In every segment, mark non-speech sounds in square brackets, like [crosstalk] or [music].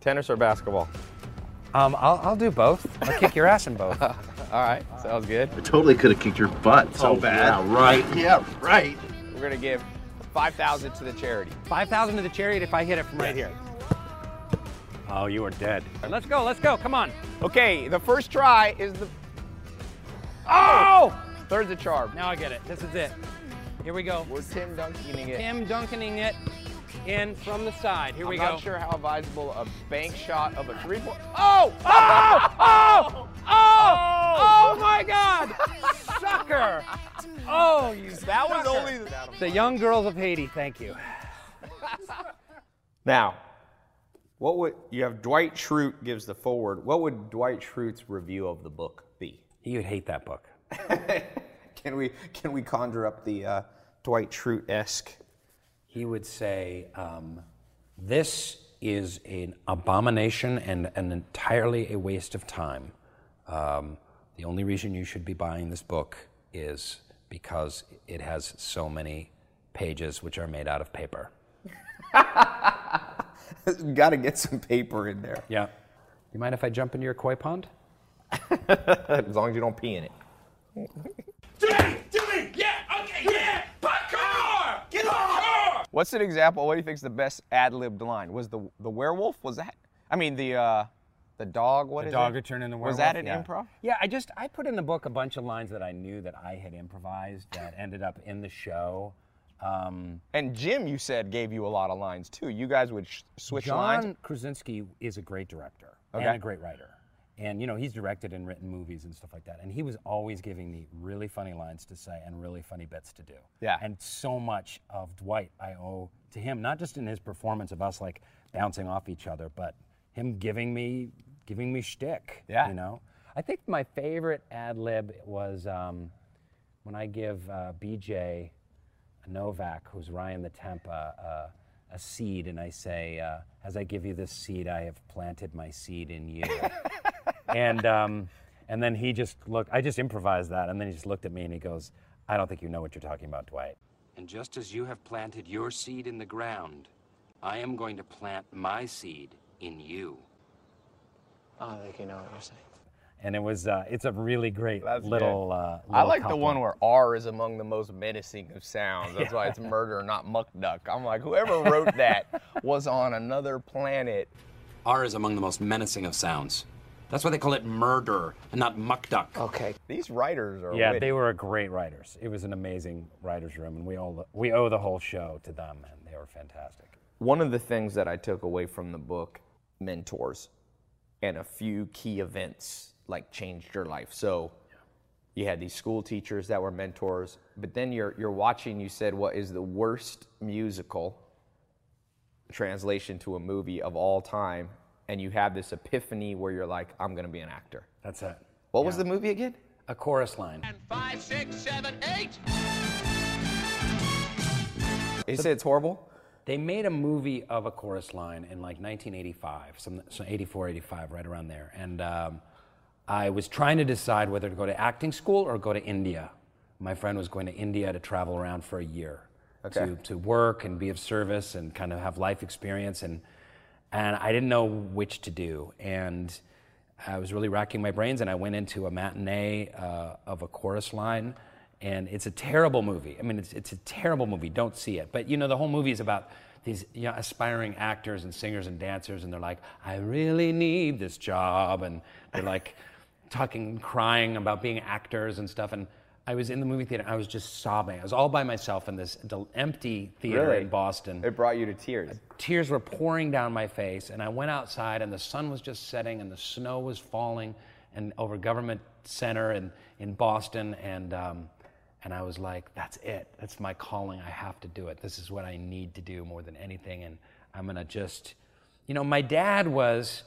Tennis or basketball? Um, I'll, I'll do both. I'll kick your ass in both. [laughs] All right, sounds good. I totally could have kicked your butt so bad. Yeah, right. [laughs] Yeah, right. We're gonna give 5,000 to the charity. 5,000 to the chariot if I hit it from right here. Oh, you are dead. Let's go, let's go, come on. Okay, the first try is the Oh! third's the charm. Now I get it. This is it. Here we go. We're Tim Dunking it. Tim dunking it in from the side. Here we I'm we not sure how advisable a bank shot of a three point. Oh! Oh! [laughs] Oh! Oh! Oh my God! Sucker! Oh, you. [laughs] That was only the young girls of Haiti. Thank you. [laughs] Now, what would you have? Dwight Schrute gives the forward. What would Dwight Schrute's review of the book be? He would hate that book. Can we can we conjure up the uh, Dwight Schrute esque? He would say, um, "This is an abomination and, and entirely a waste of time. Um, the only reason you should be buying this book is because it has so many pages which are made out of paper." [laughs] Got to get some paper in there, Yeah. You mind if I jump into your koi pond? [laughs] as long as you don't pee in it. Jimmy! Jimmy! Yeah! Okay, yeah! Parkour! Get on! What's an example? What do you think's the best ad libbed line? Was the the werewolf? Was that? I mean the uh, the dog. What the is dog it? into Was werewolf? Was that an yeah. improv? Yeah, I just I put in the book a bunch of lines that I knew that I had improvised that ended up in the show. Um, And Jim, you said gave you a lot of lines too. You guys would sh- switch John lines. Krasinski is a great director Okay. and a great writer. And you know, he's directed and written movies and stuff like that. And he was always giving me really funny lines to say and really funny bits to do. Yeah. And so much of Dwight I owe to him, not just in his performance of us like bouncing off each other, but him giving me giving me shtick. Yeah. You know? I think my favorite ad lib was um, when I give uh, BJ Novak, who's Ryan the Temp, uh, uh, a seed, and I say, uh, "As I give you this seed, I have planted my seed in you." [laughs] and um, and then he just looked. I just improvised that, and then he just looked at me and he goes, "I don't think you know what you're talking about, Dwight." And just as you have planted your seed in the ground, I am going to plant my seed in you. I don't think you know what you're saying. And it was, uh, it's a really great That's little. good. Uh, I little like the one where R is among the most menacing of sounds. That's why it's [laughs] murder, not muck duck. I'm like, whoever wrote that [laughs] was on another planet. R is among the most menacing of sounds. That's why they call it murder and not muck duck. Okay. These writers are. Yeah, witty. they were great writers. It was an amazing writers' room, and we all we owe the whole show to them, and they were fantastic. One of the things that I took away from the book, mentors, and a few key events like changed your life. So you had these school teachers that were mentors, but then you're you're watching. You said what is the worst musical translation to a movie of all time, and you have this epiphany where you're like, I'm gonna be an actor. That's it. What was the movie again? A chorus line. Five, six, seven, eight. You said it's horrible. They made a movie of a chorus line in like 1985, some, some 84, 85, right around there. And um, I was trying to decide whether to go to acting school or go to India. My friend was going to India to travel around for a year Okay. to, to work and be of service and kind of have life experience. And, and I didn't know which to do. And I was really racking my brains, and I went into a matinee uh, of a chorus line, and it's a terrible movie. I mean, it's, it's a terrible movie. Don't see it. But you know, the whole movie is about these you know, aspiring actors and singers and dancers, and they're like, I really need this job, and they're like talking, crying about being actors and stuff. And I was in the movie theater, I was just sobbing. I was all by myself in this empty theater Really? in Boston It brought you to tears. tears were pouring down my face and i went outside and the sun was just setting and the snow was falling and over government center and in boston and um, and i was like that's it that's my calling i have to do it this is what i need to do more than anything and i'm going to just you know my dad was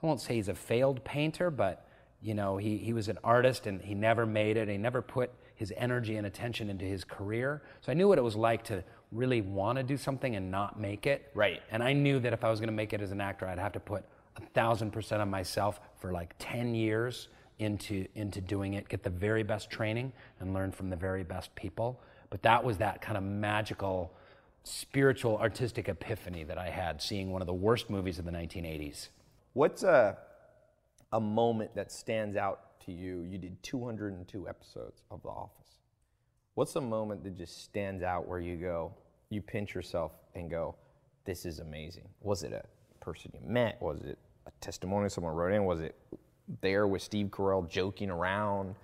i won't say he's a failed painter but you know he, he was an artist and he never made it he never put his energy and attention into his career so i knew what it was like to really want to do something and not make it Right. and I knew that if I was going to make it as an actor, I'd have to put a thousand percent of myself for like 10 years into, into doing it, get the very best training and learn from the very best people. But that was that kind of magical spiritual artistic epiphany that I had seeing one of the worst movies of the 1980s. What's a a moment that stands out to you? You did 202 episodes of The Office. What's a moment that just stands out where you go, you pinch yourself and go, "This is amazing." Was it a person you met? Was it a testimony someone wrote in? Was it there with Steve Carell joking around?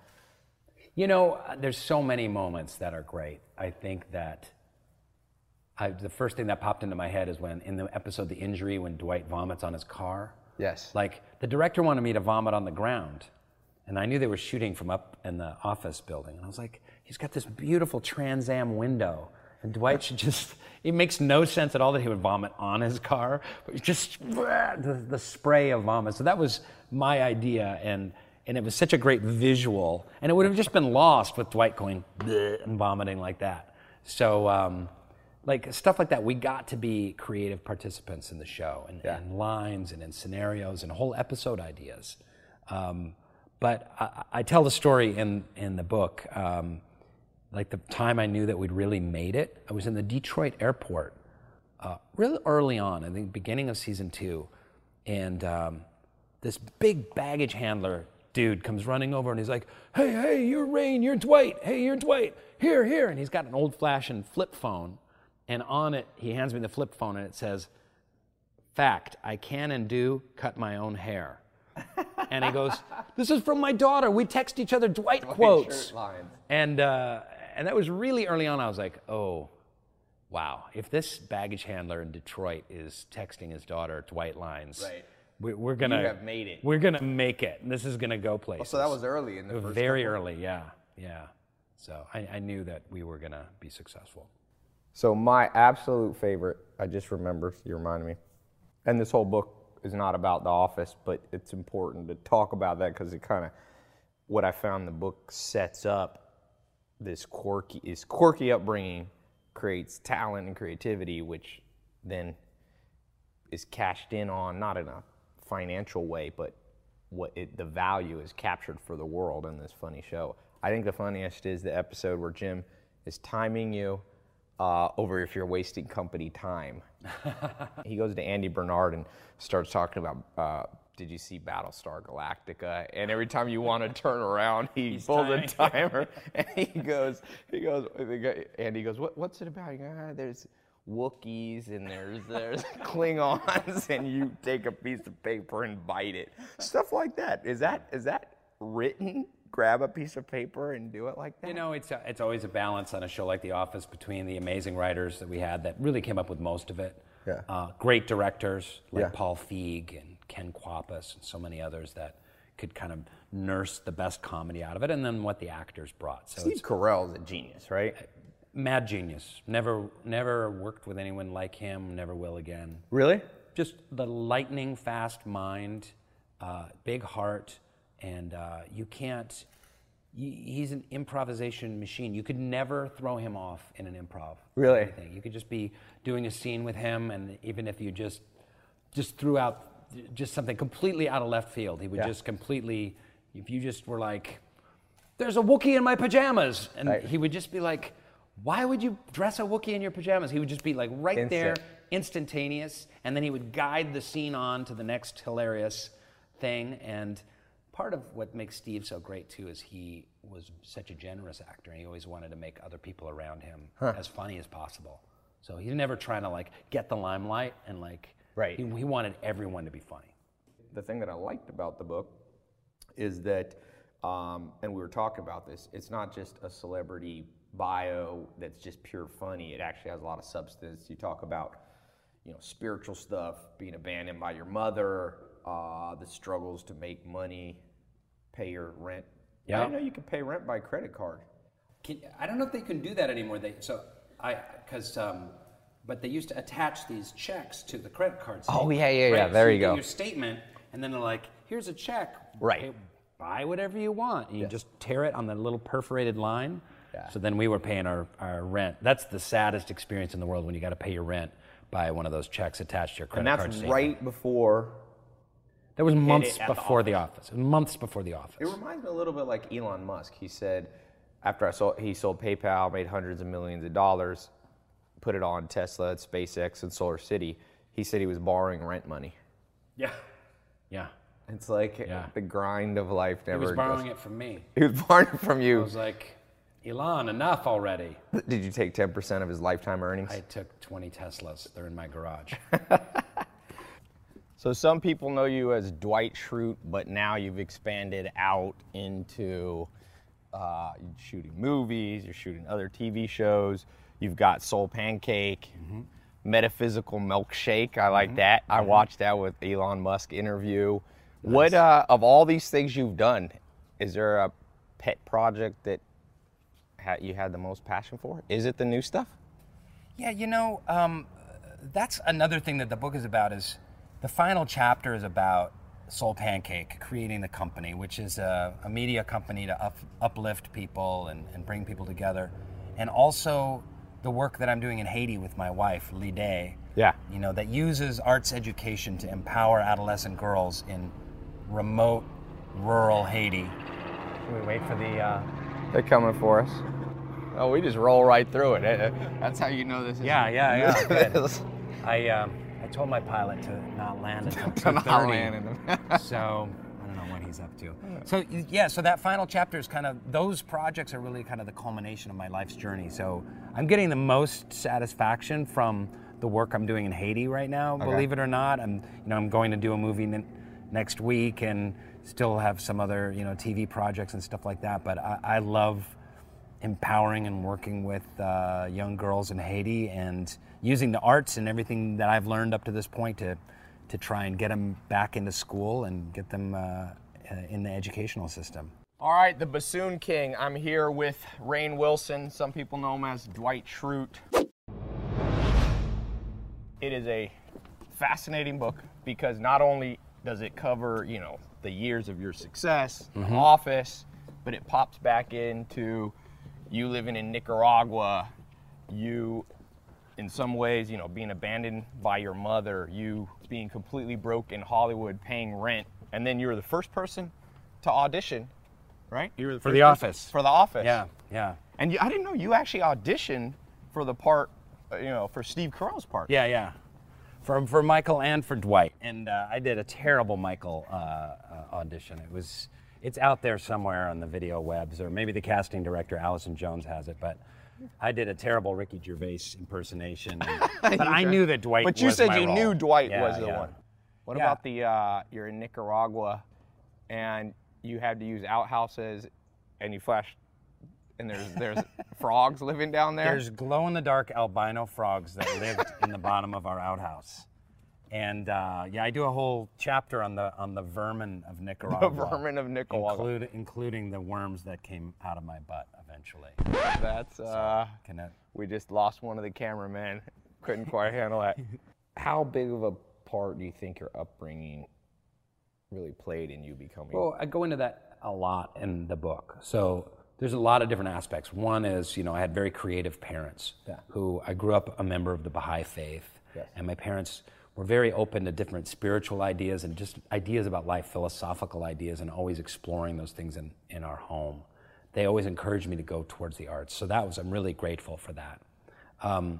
You know, uh, there's so many moments that are great. I think that I, the first thing that popped into my head is when in the episode The Injury, when Dwight vomits on his car. Yes. Like the director wanted me to vomit on the ground. And I knew they were shooting from up in the office building. And I was like, he's got this beautiful Trans Am window. And Dwight should just, it makes no sense at all that he would vomit on his car, but just [laughs] the, the spray of vomit. So that was my idea. And, and it was such a great visual. And it would have just been lost with Dwight going and vomiting like that. So, um, like stuff like that, we got to be creative participants in the show and, and lines and in scenarios and whole episode ideas. Um, but I, I tell the story in, in the book. Um, like the time I knew that we'd really made it, I was in the Detroit airport uh, really early on, I think beginning of season two, and um, this big baggage handler dude comes running over and he's like, "Hey, hey, you're Rainn, you're Dwight. Hey, you're Dwight. Here, here." And he's got an old fashioned flip phone, and on it he hands me the flip phone and it says, "Fact: I can and do cut my own hair." And he goes, "This is from my daughter. We text each other Dwight quotes." And uh, and that was really early on. I was like, "Oh, wow! If this baggage handler in Detroit is texting his daughter Dwight lines, Right. we, we're gonna have made it. We're gonna make it. This is gonna go places." So that was early in the first very couple? early. Yeah, yeah. So I, I knew that we were gonna be successful. So my absolute favorite, I just remembered, you reminded me, and this whole book is not about The Office, but it's important to talk about that because it kind of, what I found the book sets up, this quirky, is quirky upbringing creates talent and creativity, which then is cashed in on, not in a financial way, but what it, the value is captured for the world in this funny show. I think the funniest is the episode where Jim is timing you uh, over if you're wasting company time. [laughs] he goes to Andy Bernard and starts talking about. Uh, did you see Battlestar Galactica? And every time you want to [laughs] turn around, he pulls a [laughs] timer, and he goes, he goes, Andy goes, what, what's it about? He goes, "Ah, there's Wookiees and there's there's Klingons, and you take a piece of paper and bite it. Stuff like that. Is that is that written? Grab a piece of paper and do it like that. You know, it's, a, it's always a balance on a show like The Office between the amazing writers that we had that really came up with most of it. Yeah. Uh, great directors like Yeah. Paul Feig and Ken Kwapis and so many others that could kind of nurse the best comedy out of it, and then what the actors brought. So Steve it's Carell's a genius, right? mad genius. Never, never worked with anyone like him. Never will again. Really? Just the lightning fast mind, uh, big heart, and uh, you can't. He's an improvisation machine. You could never throw him off in an improv. Really? Anything. You could just be doing a scene with him, and even if you just just threw out just something completely out of left field, he would Yeah. just completely. If you just were like, "There's a Wookiee in my pajamas," and Right. he would just be like, "Why would you dress a Wookiee in your pajamas?" He would just be like right there, instantaneous, and then he would guide the scene on to the next hilarious thing. And part of what makes Steve so great too is he was such a generous actor, and he always wanted to make other people around him as funny as possible. So he's never trying to like get the limelight and like Right. He, he wanted everyone to be funny. the thing that I liked about the book is that, um, and we were talking about this, it's not just a celebrity bio that's just pure funny. It actually has a lot of substance. You talk about, you know, spiritual stuff, being abandoned by your mother, uh, the struggles to make money, pay your rent. I Yeah. didn't know you could pay rent by credit card. Can, I don't know if they can do that anymore. They so I because um, but they used to attach these checks to the credit cards. Oh, statement, yeah, yeah, yeah. There so you get go. Your statement, and then they're like, "Here's a check. Right. Hey, buy whatever you want." And you just tear it on the little perforated line. Yeah. So then we were paying our, our rent. That's the saddest experience in the world when you got to pay your rent by one of those checks attached to your credit card. And that's statement. right before. That was months at the before the office. Months before the office. It reminds me a little bit like Elon Musk. He said, after I sold, he sold PayPal, made hundreds of millions of dollars. put it on Tesla, SpaceX, and Solar City. He said he was borrowing rent money. Yeah. Yeah. It's like Yeah. the grind of life never. He never. was goes- borrowing it from me. [laughs] He was borrowing it from you. I was like, Elon, enough already. Did you take 10% of his lifetime earnings? I took 20 Teslas. They're in my garage. [laughs] So some people know you as Dwight Schrute, but now you've expanded out into uh, shooting movies, you're shooting other TV shows. You've got Soul Pancake, Metaphysical Milkshake. I like that. I watched that with Elon Musk interview. What uh, of all these things you've done, is there a pet project that ha- you had the most passion for? Is it the new stuff? Yeah, you know, um, that's another thing that the book is about. Is the final chapter is about Soul Pancake, creating the company, which is a, a media company to up, uplift people and, and bring people together, and also the work that I'm doing in Haiti with my wife, Lide. Yeah. You know, that uses arts education to empower adolescent girls in remote, rural Haiti. Should we wait for the? Uh, They're coming for us. Oh, we just roll right through it. That's how you know this is. Yeah, yeah, yeah. [laughs] I um, I told my pilot to not land until [laughs] To not 2:30. land [laughs] so I don't know what he's up to. So yeah, so that final chapter is kind of those projects are really kind of the culmination of my life's journey. So I'm getting the most satisfaction from the work I'm doing in Haiti right now. Believe it or not, I'm you know I'm going to do a movie next week and still have some other you know TV projects and stuff like that. But I, I love empowering and working with uh, young girls in Haiti and using the arts and everything that I've learned up to this point to to try and get them back into school and get them uh, uh, in the educational system. All right, the Bassoon King. I'm here with Rainn Wilson. Some people know him as Dwight Schrute. It is a fascinating book because not only does it cover, you know, the years of your success, in the office, but it pops back into you living in Nicaragua, you in some ways, you know, being abandoned by your mother, you being completely broke in Hollywood, paying rent, and then you were the first person to audition, right? You were the For The person- Office. For The Office. Yeah, yeah, And you, I didn't know you actually auditioned for the part, uh, you know, for Steve Carell's part. yeah, yeah. For, for Michael and for Dwight, and uh, I did a terrible Michael uh, uh, audition. It was it's out there somewhere on the video webs, or maybe the casting director Allison Jones has it, but. I did a terrible Ricky Gervais impersonation, [laughs] but I knew that Dwight. But you was said you role. knew Dwight Yeah, was the yeah. one. What Yeah. about the uh, you're in Nicaragua, and you had to use outhouses, and you flashed, and there's there's [laughs] frogs living down there. There's glow in the dark albino frogs that lived in the bottom of our outhouse. And uh, yeah, I do a whole chapter on the on the vermin of Nicaragua. [laughs] the Nicaragua. vermin of Nicaragua. include, including the worms that came out of my butt eventually. That's uh, Can it, we just lost one of the cameramen. Couldn't quite handle that. [laughs] How big of a part do you think your upbringing really played in you becoming? Well, I go into that a lot in the book. So there's a lot of different aspects. One is, you know, I had very creative parents who I grew up a member of the Baha'i faith, and my parents were very open to different spiritual ideas and just ideas about life, philosophical ideas, and always exploring those things in, in our home. They always encouraged me to go towards the arts. So that was, I'm really grateful for that. Um,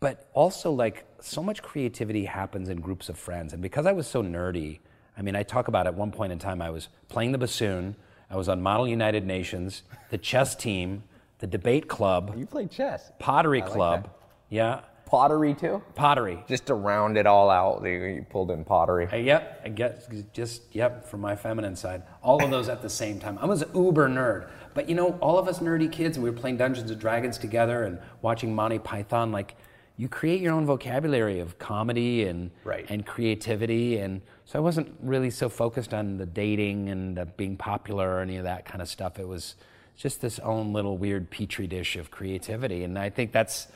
but also like so much creativity happens in groups of friends and because i was so nerdy i mean i talk about at one point in time i was playing the bassoon i was on model united nations the chess team the debate club you played chess, pottery like club that. yeah pottery too. pottery Just to round it all out, you- you pulled in pottery. Uh, yep, I guess just yep from my feminine side. All of those at the same time. I was an uber nerd, but you know, all of us nerdy kids, and we were playing Dungeons and Dragons together and watching Monty Python. Like, you create your own vocabulary of comedy and Right. and creativity, and so I wasn't really so focused on the dating and the being popular or any of that kind of stuff. It was just this own little weird petri dish of creativity, and I think that's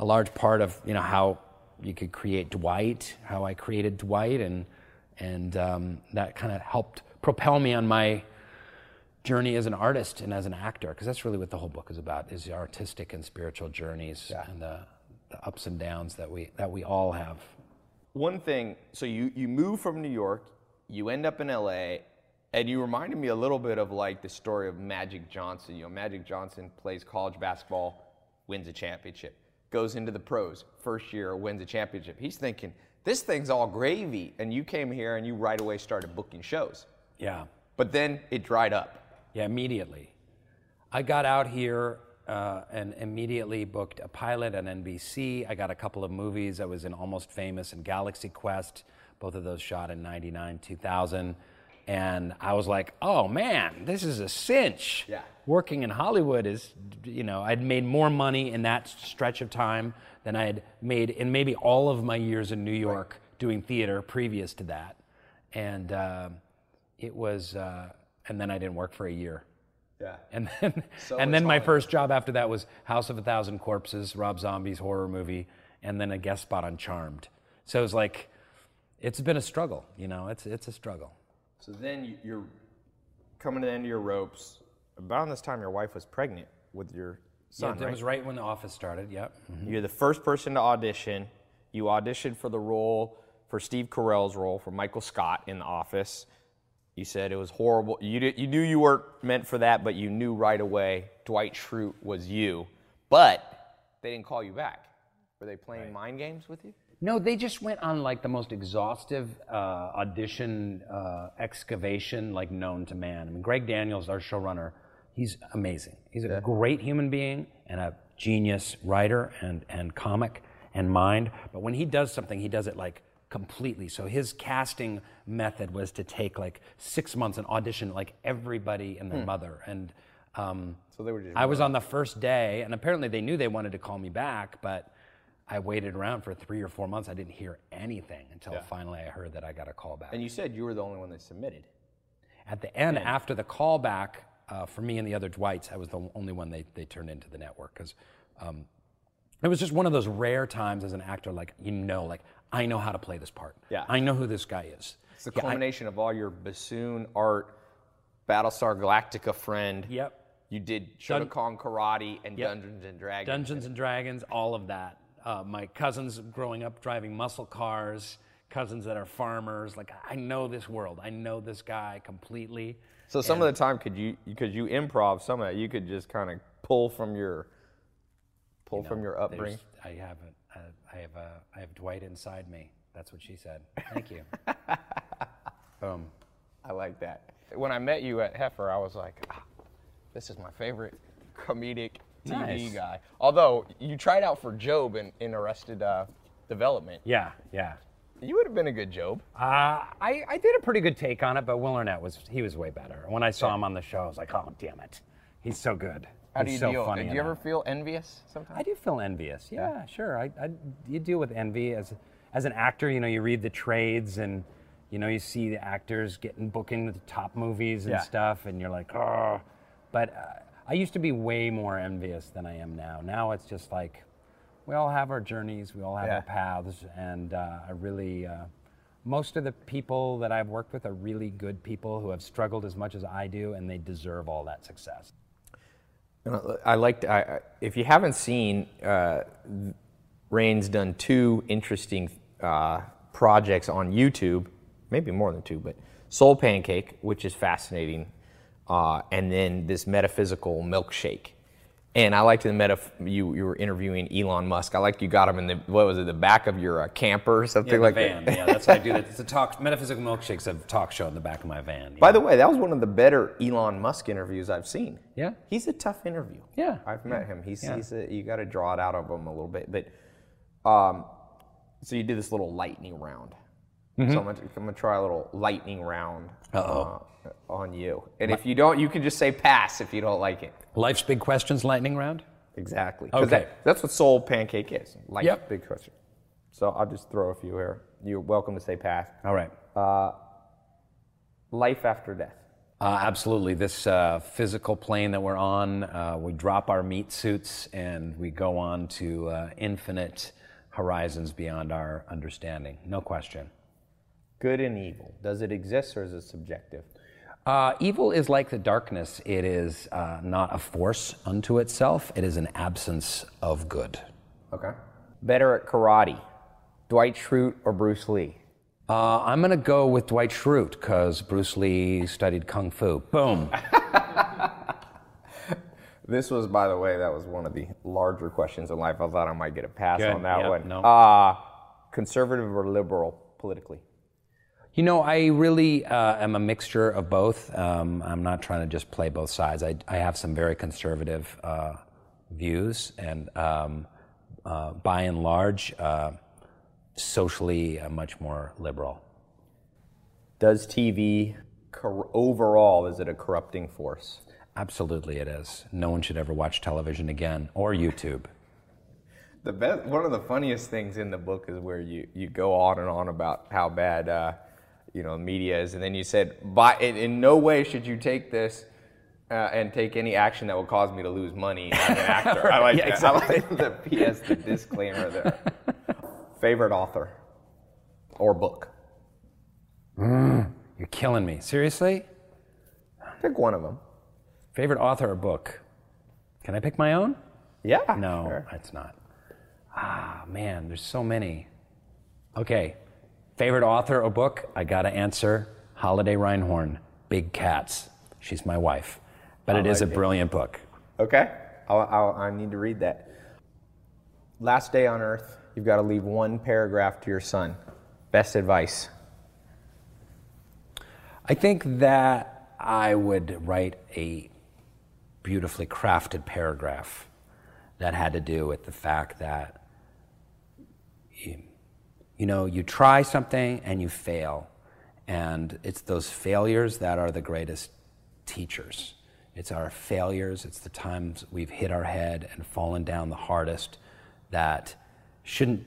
a large part of you know how you could create Dwight, how I created Dwight, and and um, that kind of helped propel me on my journey as an artist and as an actor, because that's really what the whole book is about: is the artistic and spiritual journeys and the, the ups and downs that we that we all have. One thing, so you you move from New York, you end up in LA, and you reminded me a little bit of like the story of Magic Johnson. You know, Magic Johnson plays college basketball, wins a championship. Goes into the pros, first year wins a championship. He's thinking, this thing's all gravy. And you came here and you right away started booking shows. Yeah. But then it dried up. Yeah, immediately. I got out here uh, and immediately booked a pilot on NBC. I got a couple of movies. I was in Almost Famous and Galaxy Quest, both of those shot in 99, 2000. And I was like, oh man, this is a cinch. Yeah. Working in Hollywood is, you know, I'd made more money in that stretch of time than I had made in maybe all of my years in New York doing theater previous to that. And uh, it was, uh, and then I didn't work for a year. Yeah. And then, So and then my Hollywood. first job after that was House of a Thousand Corpses, Rob Zombie's horror movie, and then a guest spot on Charmed. So it was like, it's been a struggle, you know, it's, it's a struggle. So then you- you're coming to the end of your ropes. About this time, your wife was pregnant with your Yeah, son, that right? was right when The Office started, yep. Mm-hmm. You're the first person to audition. You auditioned for the role for Steve Carell's role for Michael Scott in The Office. You said it was horrible. You did, you knew you weren't meant for that, but you knew right away Dwight Schrute was you. But they didn't call you back. Were they playing mind games with you? No, they just went on like the most exhaustive uh, audition uh, excavation like known to man. I mean, Greg Daniels, our showrunner, he's amazing. He's a great human being and a genius writer and, and comic and mind. But when he does something, he does it like completely. So his casting method was to take like six months and audition like everybody and their mother. And um, So they were just I was on the first day, and apparently they knew they wanted to call me back, but I waited around for three or four months. I didn't hear anything until finally I heard that I got a call back. And you said you were the only one that submitted. At the end, after the callback, uh, for me and the other Dwights, I was the only one they, they turned into the network because um, it was just one of those rare times as an actor, like, you know, like, I know how to play this part. Yeah. I know who this guy is. It's the Yeah, I- culmination of all your bassoon art, Battlestar Galactica friend. Yep. You did Dun- Shotokan Karate and Yep. Dungeons and Dragons. Dungeons and Dragons, all of that. Uh, my cousins growing up driving muscle cars, cousins that are farmers. Like I know this world. I know this guy completely. So some of the time, could you because you improv some of that, you could just kind of pull from your pull from your upbringing. I have a, uh, I have a, I have Dwight inside me. That's what she said. Thank you. [laughs] Boom. I like that. When I met you at Heifer, I was like, ah, this is my favorite comedic TV Nice. guy. Although you tried out for Gob in, in Arrested uh, Development, Yeah, yeah. you would have been a good Gob. Uh, I, I did a pretty good take on it, but Will Arnett was he was way better. When I saw him on the show, I was like, oh damn it, he's so good. How do you so deal? funny Do you ever feel envious sometimes? I do feel envious. Yeah, sure. I, I you deal with envy as as an actor. You know, you read the trades and you know you see the actors getting booking the top movies and Yeah. stuff, and you're like, oh. But uh, I used to be way more envious than I am now. Now it's just like we all have our journeys, we all have Yeah. our paths, and uh, I really. Uh, most of the people that I've worked with are really good people who have struggled as much as I do, and they deserve all that success. I liked. I, if you haven't seen, uh, Rainn's done two interesting uh, projects on YouTube, maybe more than two, but Soul Pancake, which is fascinating, uh, and then this metaphysical milkshake. And I liked the meta. You you were interviewing Elon Musk. I like you got him in the what was it the back of your uh, camper or something Yeah, the like van. that. Yeah, that's what I do. [laughs] It's a talk. Metaphysical milkshakes. A talk show in the back of my van. By the way, that was one of the better Elon Musk interviews I've seen. Yeah? he's a tough interview. Yeah. I've met him. He's, Yeah. he's a, you got to draw it out of him a little bit. But um, so you did this little lightning round. Mm-hmm. So I'm gonna, I'm gonna try a little lightning round uh, on you. And if you don't, you can just say pass if you don't like it. Life's big questions lightning round. Exactly. Okay. that- that's what soul pancake is. Life's Yep. big question. So I'll just throw a few here. You're welcome to say pass. All right. Life after death. Uh, absolutely. This uh, physical plane that we're on, uh, we drop our meat suits and we go on to uh, infinite horizons beyond our understanding. No question. Good and evil. Does it exist or is it subjective? Uh, evil is like the darkness. It is uh, not a force unto itself. It is an absence of good. Okay. Better at karate, Dwight Schrute or Bruce Lee? Uh, I'm going to go with Dwight Schrute because Bruce Lee studied kung fu. Boom. [laughs] This was, by the way, that was one of the larger questions in life. I thought I might get a pass Good. on that Yep, one. no. Uh, conservative or liberal politically? You know, I really uh, am a mixture of both. Um, I'm not trying to just play both sides. I, I have some very conservative uh, views, and um, uh, by and large, uh, socially, uh, much more liberal. Does TV cor- overall is it a corrupting force? Absolutely, it is. No one should ever watch television again or YouTube. The best, one of the funniest things in the book is where you, you go on and on about how bad uh, you know media is, and then you said, "By in, in no way should you take this uh, and take any action that will cause me to lose money as an [laughs] actor." I like Yeah, that. I like the PS, the disclaimer there. [laughs] Favorite author or book? You're killing me. Seriously? Pick one of them. Favorite author or book? Can I pick my own? Yeah. No, sure. it's not. Ah, man, there's so many. Okay, favorite author or book? I gotta answer Holiday Reinhorn, Big Cats. She's my wife. But it is a like it. brilliant book. Okay. I'll, I'll, I need to read that. Last day on earth, you've got to leave one paragraph to your son. Best advice. I think that I would write a beautifully crafted paragraph that had to do with the fact that you know you try something and you fail. And it's those failures that are the greatest teachers. It's our failures. It's the times we've hit our head and fallen down the hardest that shouldn't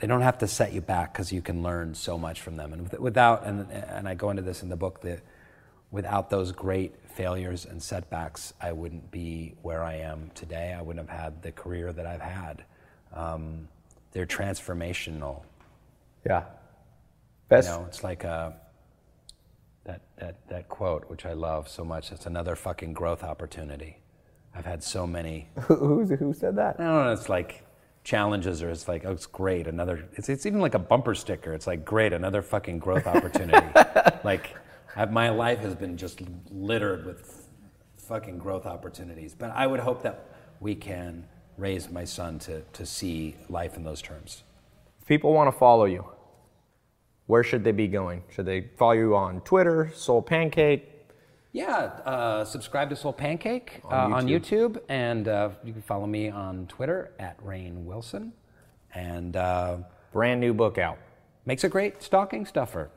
they don't have to set you back because you can learn so much from them. And without and, and i go into this in the book that without those great failures and setbacks i wouldn't be where i am today. I wouldn't have had the career that i've had. Um, they're transformational Yeah. Best. you know it's like uh, that, that, that quote which i love so much it's another fucking growth opportunity i've had so many [laughs] Who, who's, who said that? I don't know. It's like challenges, or it's like, oh, it's great. Another. It's it's even like a bumper sticker. It's like great, another fucking growth opportunity. [laughs] like, I, my life has been just littered with fucking growth opportunities. But I would hope that we can raise my son to to see life in those terms. If people want to follow you, where should they be going? Should they follow you on Twitter, Soul Pancake? Yeah, uh, subscribe to Soul Pancake uh, On on YouTube. YouTube, and uh, you can follow me on Twitter at Rainn Wilson, and uh, Brand new book out. makes a great stocking stuffer.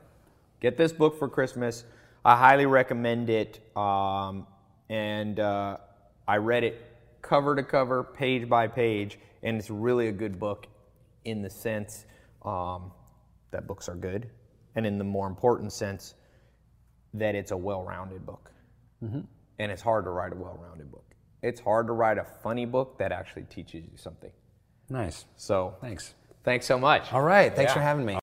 Get this book for Christmas. I highly recommend it. Um, and uh, I read it cover to cover, page by page, and it's really a good book in the sense um, that books are good, and in the more important sense that it's a well rounded book. Mm-hmm. And it's hard to write a well rounded book. It's hard to write a funny book that actually teaches you something. Nice. So Thanks. thanks so much. All right. Thanks Yeah. for having me.